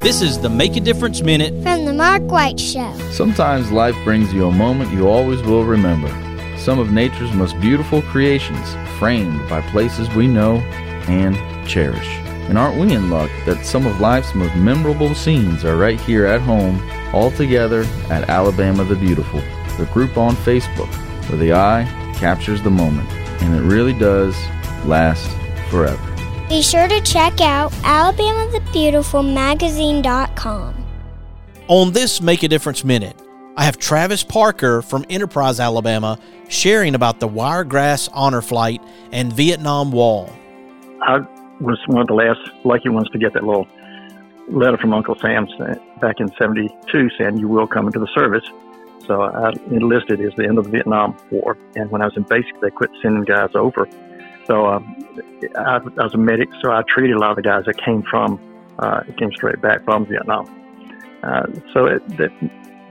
This is the Make a Difference Minute from The Mark White Show. Sometimes life brings you a moment you always will remember. Some of nature's most beautiful creations, framed by places we know and cherish. And aren't we in luck that some of life's most memorable scenes are right here at home, all together at Alabama the Beautiful, the group on Facebook, where the eye captures the moment, and it really does last forever. Be sure to check out alabamathebeautifulmagazine.com. On this Make a Difference Minute, I have Travis Parker from Enterprise, Alabama, sharing about the Wiregrass Honor Flight and Vietnam Wall. I was one of the last lucky ones to get that little letter from Uncle Sam back in 72 saying, You will come into the service. So I enlisted as the end of the Vietnam War. And when I was in basic, they quit sending guys over so um, I, I, was a medic, so I treated a lot of the guys that came from uh, came straight back from Vietnam. Uh, so it, that,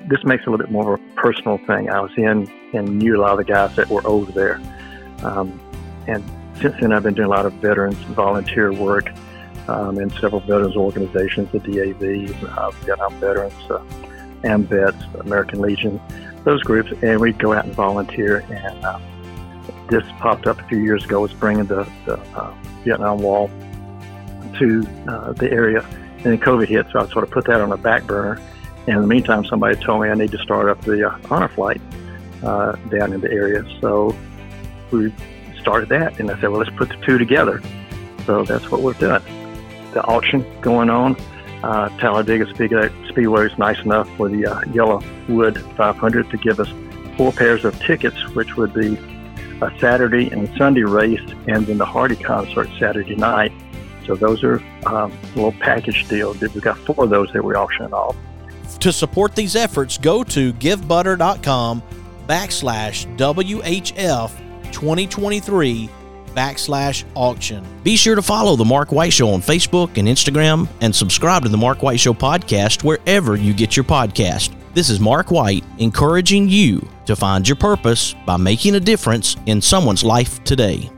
this makes it a little bit more of a personal thing. I was in and knew a lot of the guys that were over there, um, and since then I've been doing a lot of veterans volunteer work um, in several veterans organizations, the DAV, uh, Vietnam Veterans, uh, AMVETS, American Legion, those groups, and we go out and volunteer and uh, this popped up a few years ago was bringing the, the uh, Vietnam Wall to uh, the area. And then COVID hit, so I sort of put that on a back burner. And in the meantime, somebody told me I need to start up the uh, honor flight uh, down in the area. So we started that, and I said, well, let's put the two together. So that's what we're doing. The auction going on. Uh, Talladega Speedway is nice enough for the uh, Yellow Wood 500 to give us four pairs of tickets, which would be a Saturday and Sunday race, and then the Hardy concert Saturday night. So those are um, a little package deal. We've got four of those that we're auctioning off. To support these efforts, go to givebutter.com backslash WHF 2023 backslash auction. Be sure to follow The Mark White Show on Facebook and Instagram and subscribe to The Mark White Show podcast wherever you get your podcast. This is Mark White encouraging you to find your purpose by making a difference in someone's life today.